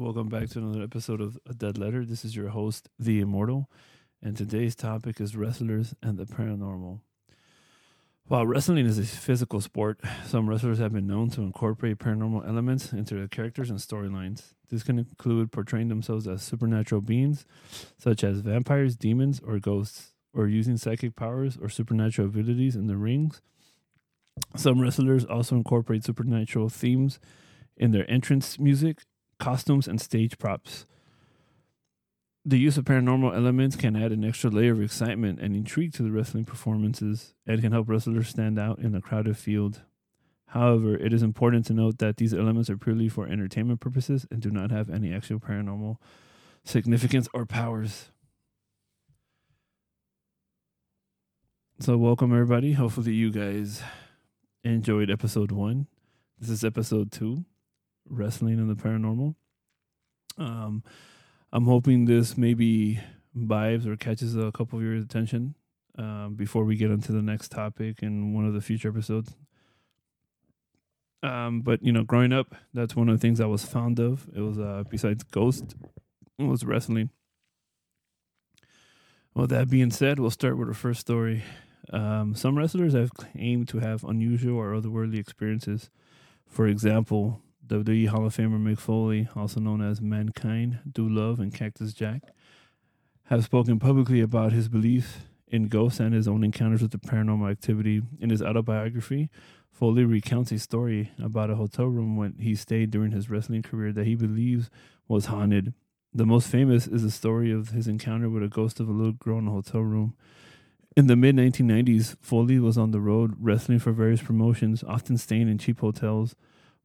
Welcome back to another episode of A Dead Letter. This is your host, The Immortal, and today's topic is wrestlers and the paranormal. While wrestling is a physical sport, some wrestlers have been known to incorporate paranormal elements into their characters and storylines. This can include portraying themselves as supernatural beings, such as vampires, demons, or ghosts, or using psychic powers or supernatural abilities in the rings. Some wrestlers also incorporate supernatural themes in their entrance music costumes, and stage props. The use of paranormal elements can add an extra layer of excitement and intrigue to the wrestling performances and can help wrestlers stand out in a crowded field. However, it is important to note that these elements are purely for entertainment purposes and do not have any actual paranormal significance or powers. So, welcome everybody. Hopefully, you guys enjoyed episode one. This is episode two wrestling and the paranormal. Um, I'm hoping this maybe vibes or catches a couple of your attention um, before we get into the next topic in one of the future episodes. Um, but you know, growing up, that's one of the things I was fond of. It was uh, besides Ghost, it was wrestling. Well, that being said, we'll start with the first story. Um, some wrestlers have claimed to have unusual or otherworldly experiences. For example, WWE Hall of Famer Mick Foley, also known as Mankind, Dude Love, and Cactus Jack, have spoken publicly about his belief in ghosts and his own encounters with the paranormal activity. In his autobiography, Foley recounts a story about a hotel room when he stayed during his wrestling career that he believes was haunted. The most famous is the story of his encounter with a ghost of a little girl in a hotel room. In the mid 1990s, Foley was on the road wrestling for various promotions, often staying in cheap hotels.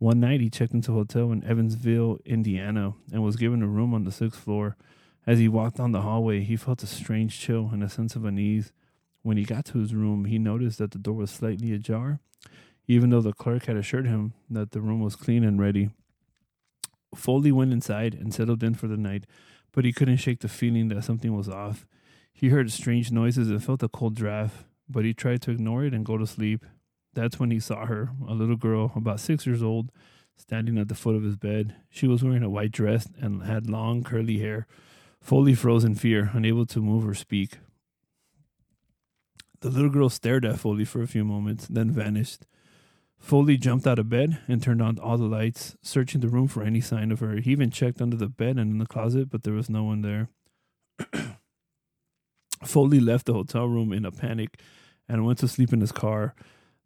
One night, he checked into a hotel in Evansville, Indiana, and was given a room on the sixth floor. As he walked down the hallway, he felt a strange chill and a sense of unease. When he got to his room, he noticed that the door was slightly ajar, even though the clerk had assured him that the room was clean and ready. Foley went inside and settled in for the night, but he couldn't shake the feeling that something was off. He heard strange noises and felt a cold draft, but he tried to ignore it and go to sleep. That's when he saw her, a little girl about six years old, standing at the foot of his bed. She was wearing a white dress and had long curly hair. Foley froze in fear, unable to move or speak. The little girl stared at Foley for a few moments, then vanished. Foley jumped out of bed and turned on all the lights, searching the room for any sign of her. He even checked under the bed and in the closet, but there was no one there. Foley left the hotel room in a panic and went to sleep in his car.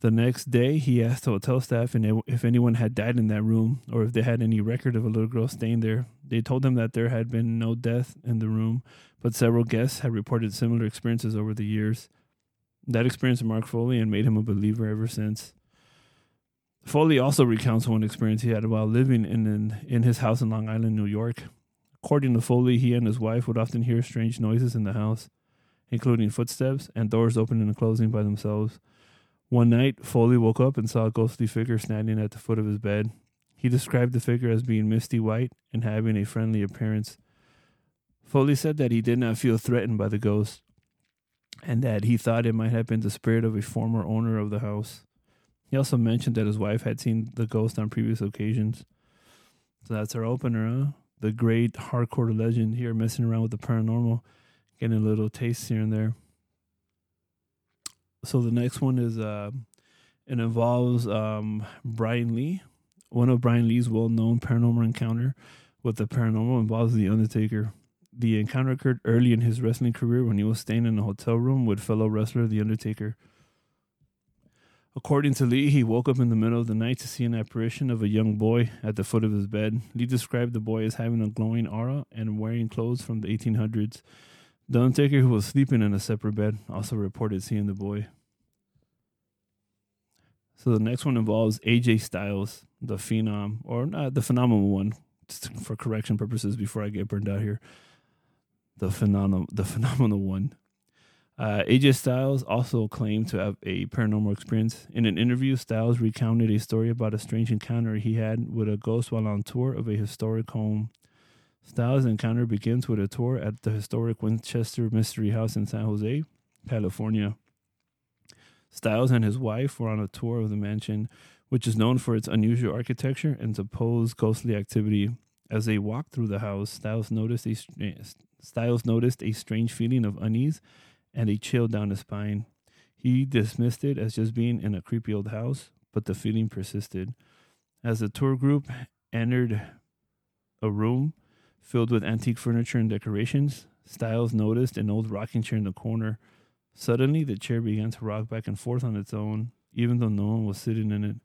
The next day, he asked the hotel staff if anyone had died in that room or if they had any record of a little girl staying there. They told him that there had been no death in the room, but several guests had reported similar experiences over the years. That experience marked Foley and made him a believer ever since. Foley also recounts one experience he had while living in, in, in his house in Long Island, New York. According to Foley, he and his wife would often hear strange noises in the house, including footsteps and doors opening and closing by themselves. One night, Foley woke up and saw a ghostly figure standing at the foot of his bed. He described the figure as being misty white and having a friendly appearance. Foley said that he did not feel threatened by the ghost and that he thought it might have been the spirit of a former owner of the house. He also mentioned that his wife had seen the ghost on previous occasions. So that's our opener, huh? The great hardcore legend here messing around with the paranormal, getting a little taste here and there so the next one is uh, it involves um, Brian Lee. One of Brian Lee's well-known paranormal encounter with the paranormal involves the Undertaker. The encounter occurred early in his wrestling career when he was staying in a hotel room with fellow wrestler The Undertaker. According to Lee, he woke up in the middle of the night to see an apparition of a young boy at the foot of his bed. Lee described the boy as having a glowing aura and wearing clothes from the 1800s. The Undertaker, who was sleeping in a separate bed, also reported seeing the boy. So the next one involves AJ Styles, the phenom, or not the phenomenal one, for correction purposes before I get burned out here. The phenomenal, the phenomenal one. Uh, AJ Styles also claimed to have a paranormal experience. In an interview, Styles recounted a story about a strange encounter he had with a ghost while on tour of a historic home. Styles' encounter begins with a tour at the historic Winchester Mystery House in San Jose, California. Styles and his wife were on a tour of the mansion, which is known for its unusual architecture and supposed ghostly activity. As they walked through the house, Styles noticed a Styles noticed a strange feeling of unease and a chill down his spine. He dismissed it as just being in a creepy old house, but the feeling persisted. As the tour group entered a room filled with antique furniture and decorations, Styles noticed an old rocking chair in the corner. Suddenly, the chair began to rock back and forth on its own, even though no one was sitting in it.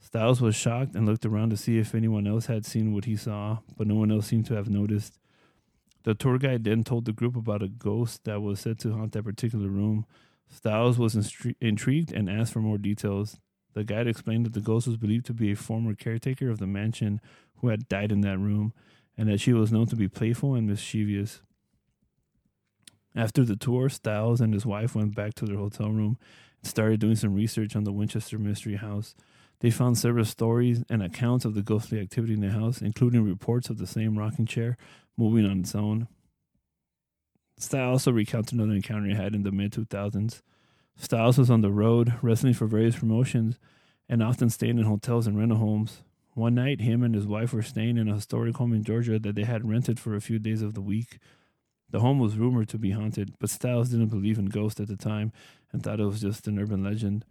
Styles was shocked and looked around to see if anyone else had seen what he saw, but no one else seemed to have noticed. The tour guide then told the group about a ghost that was said to haunt that particular room. Styles was instri- intrigued and asked for more details. The guide explained that the ghost was believed to be a former caretaker of the mansion who had died in that room, and that she was known to be playful and mischievous. After the tour, Styles and his wife went back to their hotel room and started doing some research on the Winchester Mystery House. They found several stories and accounts of the ghostly activity in the house, including reports of the same rocking chair moving on its own. Styles also recounted another encounter he had in the mid 2000s. Styles was on the road, wrestling for various promotions, and often staying in hotels and rental homes. One night, him and his wife were staying in a historic home in Georgia that they had rented for a few days of the week. The home was rumored to be haunted, but Styles didn't believe in ghosts at the time and thought it was just an urban legend.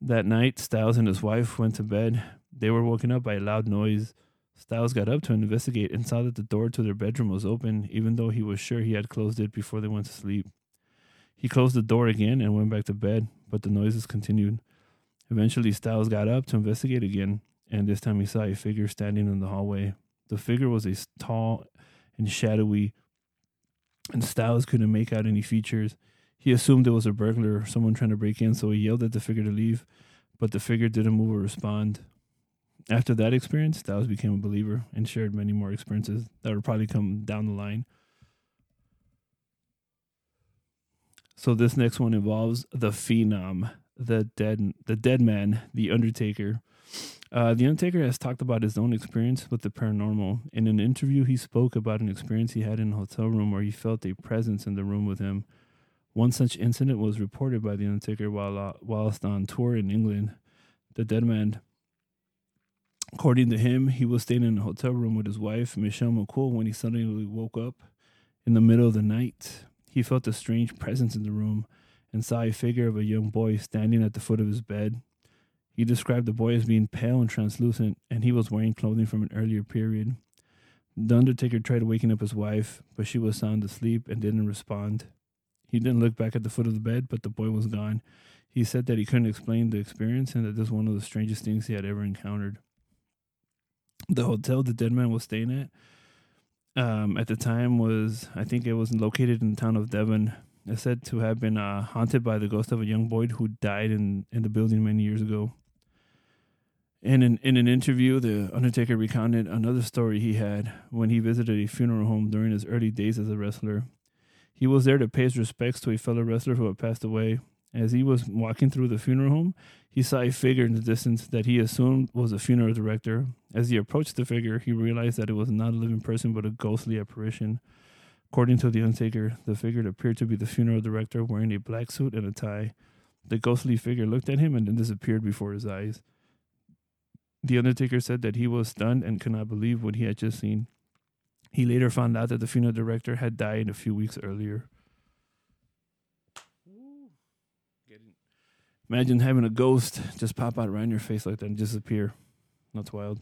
That night, Styles and his wife went to bed. They were woken up by a loud noise. Styles got up to investigate and saw that the door to their bedroom was open, even though he was sure he had closed it before they went to sleep. He closed the door again and went back to bed, but the noises continued. Eventually, Styles got up to investigate again, and this time he saw a figure standing in the hallway. The figure was a tall and shadowy, and Styles couldn't make out any features. He assumed it was a burglar or someone trying to break in, so he yelled at the figure to leave, but the figure didn't move or respond. After that experience, Styles became a believer and shared many more experiences that would probably come down the line. So this next one involves the phenom, the dead, the dead man, the Undertaker. Uh, the Undertaker has talked about his own experience with the paranormal. In an interview, he spoke about an experience he had in a hotel room where he felt a presence in the room with him. One such incident was reported by The Undertaker while, uh, whilst on tour in England. The dead man, according to him, he was staying in a hotel room with his wife, Michelle McCool, when he suddenly woke up in the middle of the night. He felt a strange presence in the room and saw a figure of a young boy standing at the foot of his bed. He described the boy as being pale and translucent, and he was wearing clothing from an earlier period. The Undertaker tried waking up his wife, but she was sound asleep and didn't respond. He didn't look back at the foot of the bed, but the boy was gone. He said that he couldn't explain the experience and that this was one of the strangest things he had ever encountered. The hotel the dead man was staying at um, at the time was, I think it was located in the town of Devon. It's said to have been uh, haunted by the ghost of a young boy who died in, in the building many years ago. And in, in an interview, the Undertaker recounted another story he had when he visited a funeral home during his early days as a wrestler. He was there to pay his respects to a fellow wrestler who had passed away. As he was walking through the funeral home, he saw a figure in the distance that he assumed was a funeral director. As he approached the figure, he realized that it was not a living person but a ghostly apparition. According to the Undertaker, the figure appeared to be the funeral director wearing a black suit and a tie. The ghostly figure looked at him and then disappeared before his eyes. The Undertaker said that he was stunned and could not believe what he had just seen. He later found out that the funeral director had died a few weeks earlier. Imagine having a ghost just pop out right in your face like that and disappear. That's wild.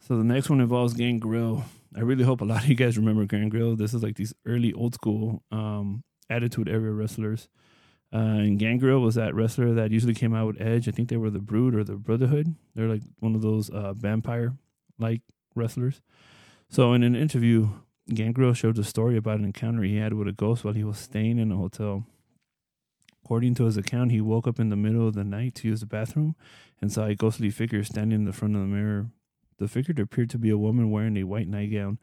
So the next one involves Gangrel. I really hope a lot of you guys remember Gangrel. This is like these early old school um, attitude era wrestlers. Uh, and Gangrel was that wrestler that usually came out with Edge. I think they were the Brood or the Brotherhood. They're like one of those uh, vampire like wrestlers. So in an interview, Gangrel showed a story about an encounter he had with a ghost while he was staying in a hotel. According to his account, he woke up in the middle of the night to use the bathroom and saw a ghostly figure standing in the front of the mirror. The figure appeared to be a woman wearing a white nightgown,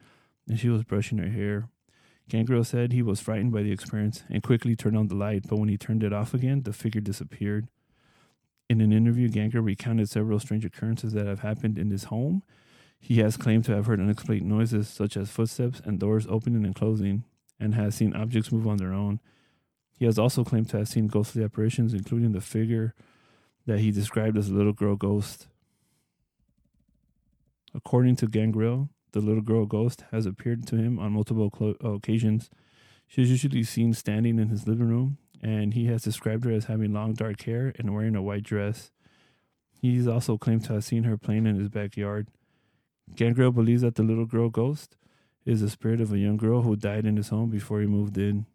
and she was brushing her hair. Gangrel said he was frightened by the experience and quickly turned on the light, but when he turned it off again, the figure disappeared. In an interview, Gangrel recounted several strange occurrences that have happened in his home he has claimed to have heard unexplained noises such as footsteps and doors opening and closing, and has seen objects move on their own. He has also claimed to have seen ghostly apparitions, including the figure that he described as a little girl ghost. According to Gangrel, the little girl ghost has appeared to him on multiple clo- uh, occasions. She is usually seen standing in his living room, and he has described her as having long dark hair and wearing a white dress. He's also claimed to have seen her playing in his backyard. Gangrel believes that the little girl ghost is the spirit of a young girl who died in his home before he moved in.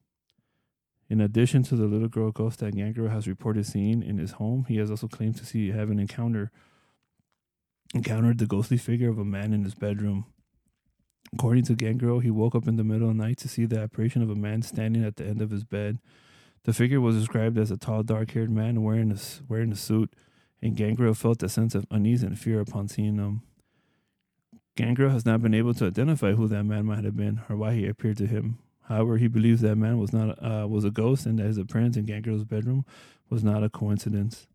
In addition to the little girl ghost that Gangrel has reported seeing in his home, he has also claimed to see have an encounter encountered the ghostly figure of a man in his bedroom. According to Gangrel, he woke up in the middle of the night to see the apparition of a man standing at the end of his bed. The figure was described as a tall, dark-haired man wearing a, wearing a suit, and Gangrel felt a sense of unease and fear upon seeing him. Gangrel has not been able to identify who that man might have been or why he appeared to him. However, he believes that man was not uh, was a ghost and that his appearance in Gangrel's bedroom was not a coincidence.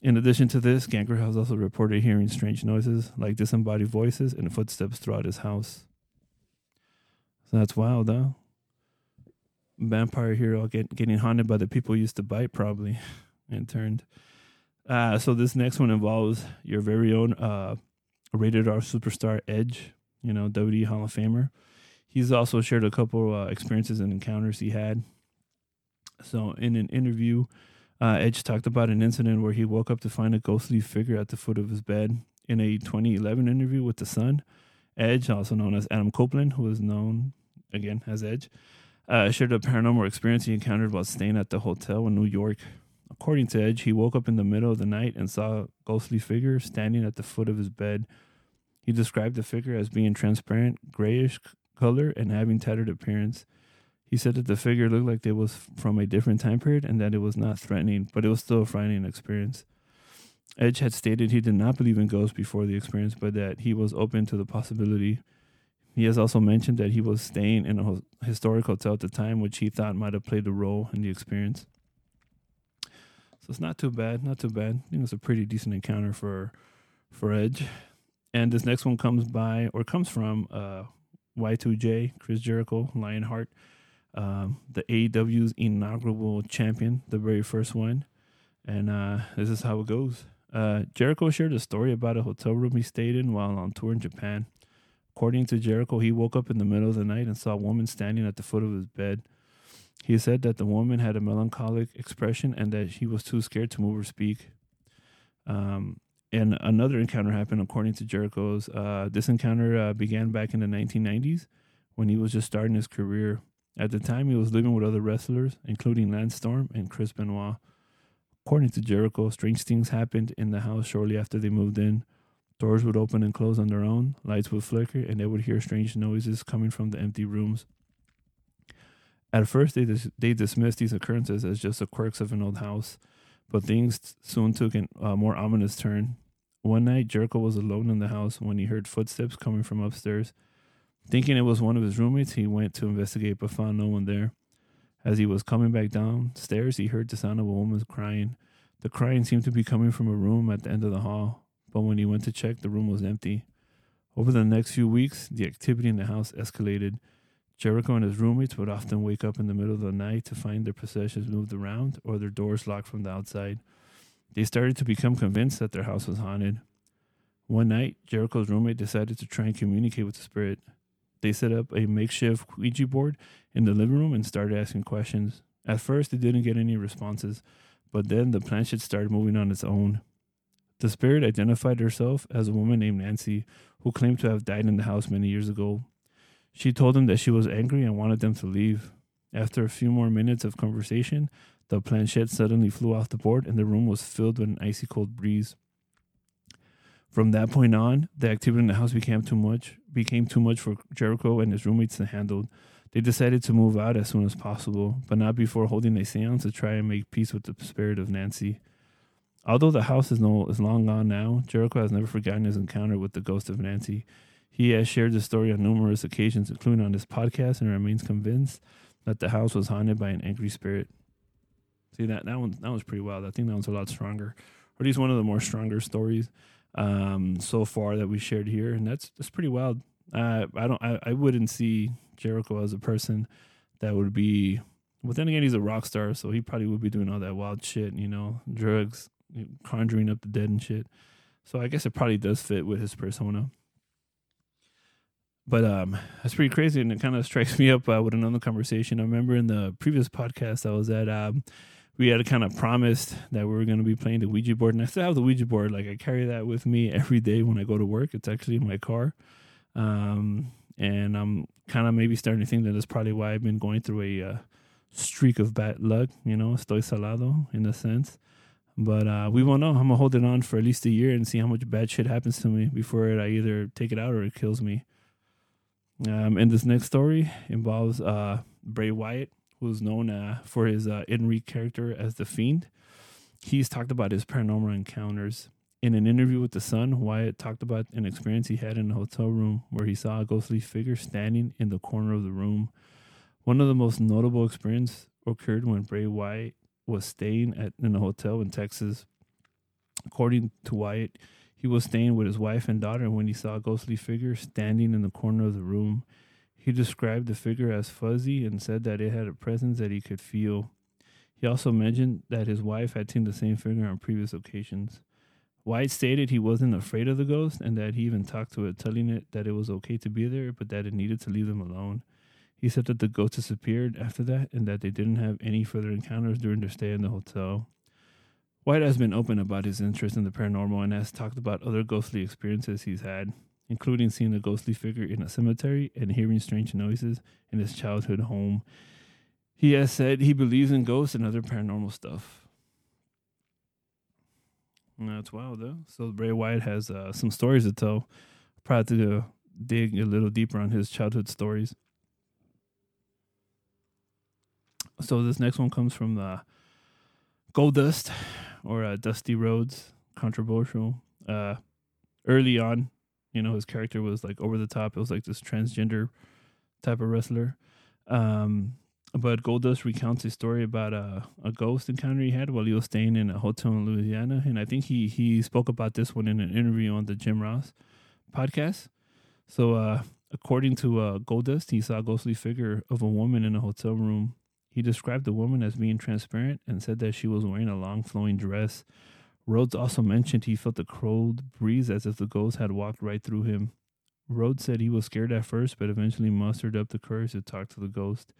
In addition to this, Gangrel has also reported hearing strange noises like disembodied voices and footsteps throughout his house. So that's wild, though. Vampire hero get, getting haunted by the people used to bite, probably, and turned. Uh, so this next one involves your very own uh, rated R superstar Edge, you know, WWE Hall of Famer. He's also shared a couple uh, experiences and encounters he had. So, in an interview, uh, Edge talked about an incident where he woke up to find a ghostly figure at the foot of his bed. In a 2011 interview with The Sun, Edge, also known as Adam Copeland, who is known again as Edge, uh, shared a paranormal experience he encountered while staying at the hotel in New York. According to Edge, he woke up in the middle of the night and saw a ghostly figure standing at the foot of his bed. He described the figure as being transparent, grayish color, and having tattered appearance. He said that the figure looked like it was from a different time period and that it was not threatening, but it was still a frightening experience. Edge had stated he did not believe in ghosts before the experience, but that he was open to the possibility. He has also mentioned that he was staying in a historic hotel at the time, which he thought might have played a role in the experience. So it's not too bad, not too bad. I think it's a pretty decent encounter for for Edge. And this next one comes by or comes from uh, Y2J, Chris Jericho, Lionheart, um, the AEW's inaugural champion, the very first one. And uh, this is how it goes. Uh, Jericho shared a story about a hotel room he stayed in while on tour in Japan. According to Jericho, he woke up in the middle of the night and saw a woman standing at the foot of his bed. He said that the woman had a melancholic expression and that he was too scared to move or speak. Um, and another encounter happened, according to Jericho's. Uh, this encounter uh, began back in the 1990s when he was just starting his career. At the time, he was living with other wrestlers, including Lance Storm and Chris Benoit. According to Jericho, strange things happened in the house shortly after they moved in. Doors would open and close on their own, lights would flicker, and they would hear strange noises coming from the empty rooms. At first, they, dis- they dismissed these occurrences as just the quirks of an old house, but things soon took a uh, more ominous turn. One night, Jericho was alone in the house when he heard footsteps coming from upstairs. Thinking it was one of his roommates, he went to investigate but found no one there. As he was coming back downstairs, he heard the sound of a woman crying. The crying seemed to be coming from a room at the end of the hall, but when he went to check, the room was empty. Over the next few weeks, the activity in the house escalated. Jericho and his roommates would often wake up in the middle of the night to find their possessions moved around or their doors locked from the outside. They started to become convinced that their house was haunted. One night, Jericho's roommate decided to try and communicate with the spirit. They set up a makeshift Ouija board in the living room and started asking questions. At first, they didn't get any responses, but then the planchette started moving on its own. The spirit identified herself as a woman named Nancy, who claimed to have died in the house many years ago. She told them that she was angry and wanted them to leave. After a few more minutes of conversation, the planchette suddenly flew off the board and the room was filled with an icy cold breeze. From that point on, the activity in the house became too much became too much for Jericho and his roommates to handle. They decided to move out as soon as possible, but not before holding a seance to try and make peace with the spirit of Nancy. Although the house is no is long gone now, Jericho has never forgotten his encounter with the ghost of Nancy. He has shared the story on numerous occasions, including on this podcast, and remains convinced that the house was haunted by an angry spirit. See that that one that was pretty wild. I think that one's a lot stronger, or at least one of the more stronger stories um, so far that we shared here, and that's that's pretty wild. Uh, I don't I, I wouldn't see Jericho as a person that would be. But then again, he's a rock star, so he probably would be doing all that wild shit, you know, drugs, conjuring up the dead and shit. So I guess it probably does fit with his persona. but um, that's pretty crazy, and it kind of strikes me up uh, with another conversation. I remember in the previous podcast I was at, um, we had kind of promised that we were going to be playing the Ouija board, and I still have the Ouija board. Like I carry that with me every day when I go to work. It's actually in my car, um, and I'm kind of maybe starting to think that that's probably why I've been going through a uh, streak of bad luck. You know, estoy salado in a sense. But uh, we won't know. I'm gonna hold it on for at least a year and see how much bad shit happens to me before I either take it out or it kills me. Um, and this next story involves uh, Bray Wyatt, who's known uh, for his uh, in-ring character as the Fiend. He's talked about his paranormal encounters. In an interview with The Sun, Wyatt talked about an experience he had in a hotel room where he saw a ghostly figure standing in the corner of the room. One of the most notable experiences occurred when Bray Wyatt was staying at in a hotel in Texas. According to Wyatt, he was staying with his wife and daughter when he saw a ghostly figure standing in the corner of the room. He described the figure as fuzzy and said that it had a presence that he could feel. He also mentioned that his wife had seen the same figure on previous occasions. Wyatt stated he wasn't afraid of the ghost and that he even talked to it, telling it that it was okay to be there, but that it needed to leave them alone. He said that the ghost disappeared after that and that they didn't have any further encounters during their stay in the hotel. Wyatt has been open about his interest in the paranormal and has talked about other ghostly experiences he's had, including seeing a ghostly figure in a cemetery and hearing strange noises in his childhood home. He has said he believes in ghosts and other paranormal stuff. That's wild, though. So Bray Wyatt has uh, some stories to tell. Proud to uh, dig a little deeper on his childhood stories. So this next one comes from the Goldust or uh, Dusty Rhodes, controversial. Uh, early on, you know, his character was like over the top. It was like this transgender type of wrestler. Um, but Goldust recounts a story about a, a ghost encounter he had while he was staying in a hotel in Louisiana, and I think he he spoke about this one in an interview on the Jim Ross podcast. So, uh, according to uh, Goldust, he saw a ghostly figure of a woman in a hotel room he described the woman as being transparent and said that she was wearing a long flowing dress. Rhodes also mentioned he felt the cold breeze as if the ghost had walked right through him. Rhodes said he was scared at first, but eventually mustered up the courage to talk to the ghost.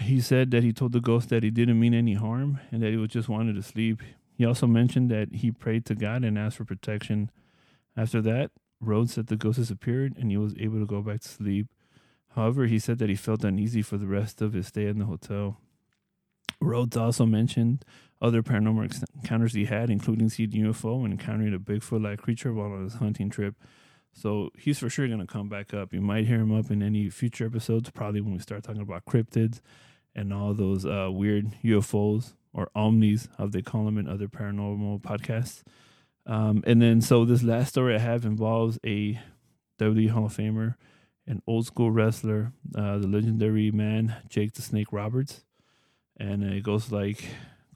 He said that he told the ghost that he didn't mean any harm and that he was just wanted to sleep. He also mentioned that he prayed to God and asked for protection. After that, Rhodes said the ghost disappeared and he was able to go back to sleep. However, he said that he felt uneasy for the rest of his stay in the hotel. Rhodes also mentioned other paranormal encounters he had, including seeing UFO and encountering a Bigfoot like creature while on his hunting trip. So he's for sure going to come back up. You might hear him up in any future episodes, probably when we start talking about cryptids and all those uh, weird UFOs or omnis, how they call them in other paranormal podcasts. Um, and then, so this last story I have involves a WWE Hall of Famer, an old school wrestler, uh, the legendary man Jake the Snake Roberts and it goes like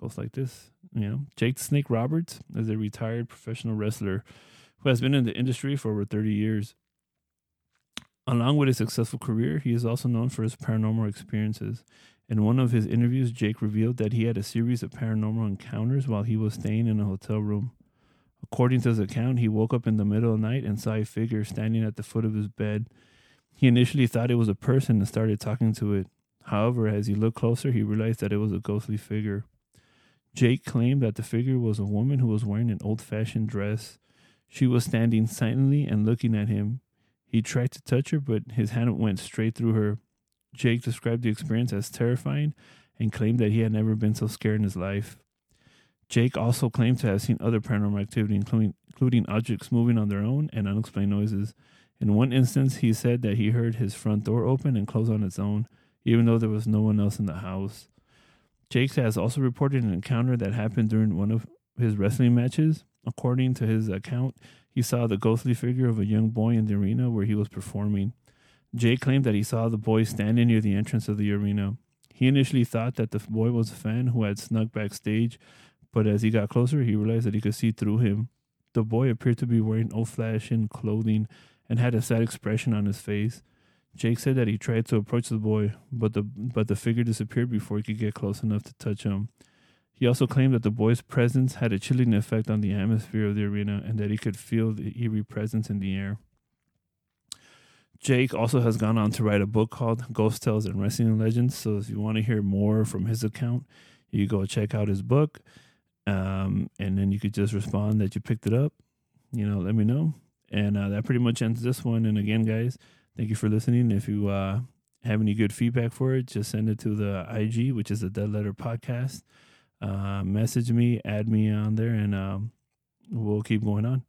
goes like this. You know, Jake Snake Roberts is a retired professional wrestler who has been in the industry for over 30 years. Along with his successful career, he is also known for his paranormal experiences. In one of his interviews, Jake revealed that he had a series of paranormal encounters while he was staying in a hotel room. According to his account, he woke up in the middle of the night and saw a figure standing at the foot of his bed. He initially thought it was a person and started talking to it. However, as he looked closer, he realized that it was a ghostly figure. Jake claimed that the figure was a woman who was wearing an old fashioned dress. She was standing silently and looking at him. He tried to touch her, but his hand went straight through her. Jake described the experience as terrifying and claimed that he had never been so scared in his life. Jake also claimed to have seen other paranormal activity, including, including objects moving on their own and unexplained noises. In one instance, he said that he heard his front door open and close on its own even though there was no one else in the house. Jakes has also reported an encounter that happened during one of his wrestling matches. According to his account, he saw the ghostly figure of a young boy in the arena where he was performing. Jake claimed that he saw the boy standing near the entrance of the arena. He initially thought that the boy was a fan who had snuck backstage, but as he got closer, he realized that he could see through him. The boy appeared to be wearing old fashioned clothing and had a sad expression on his face. Jake said that he tried to approach the boy, but the but the figure disappeared before he could get close enough to touch him. He also claimed that the boy's presence had a chilling effect on the atmosphere of the arena and that he could feel the eerie presence in the air. Jake also has gone on to write a book called Ghost Tales and Wrestling Legends. So if you want to hear more from his account, you go check out his book. Um, and then you could just respond that you picked it up. You know, let me know. And uh, that pretty much ends this one. And again, guys, thank you for listening. If you uh, have any good feedback for it, just send it to the IG, which is the Dead Letter Podcast. Uh, message me, add me on there, and um, we'll keep going on.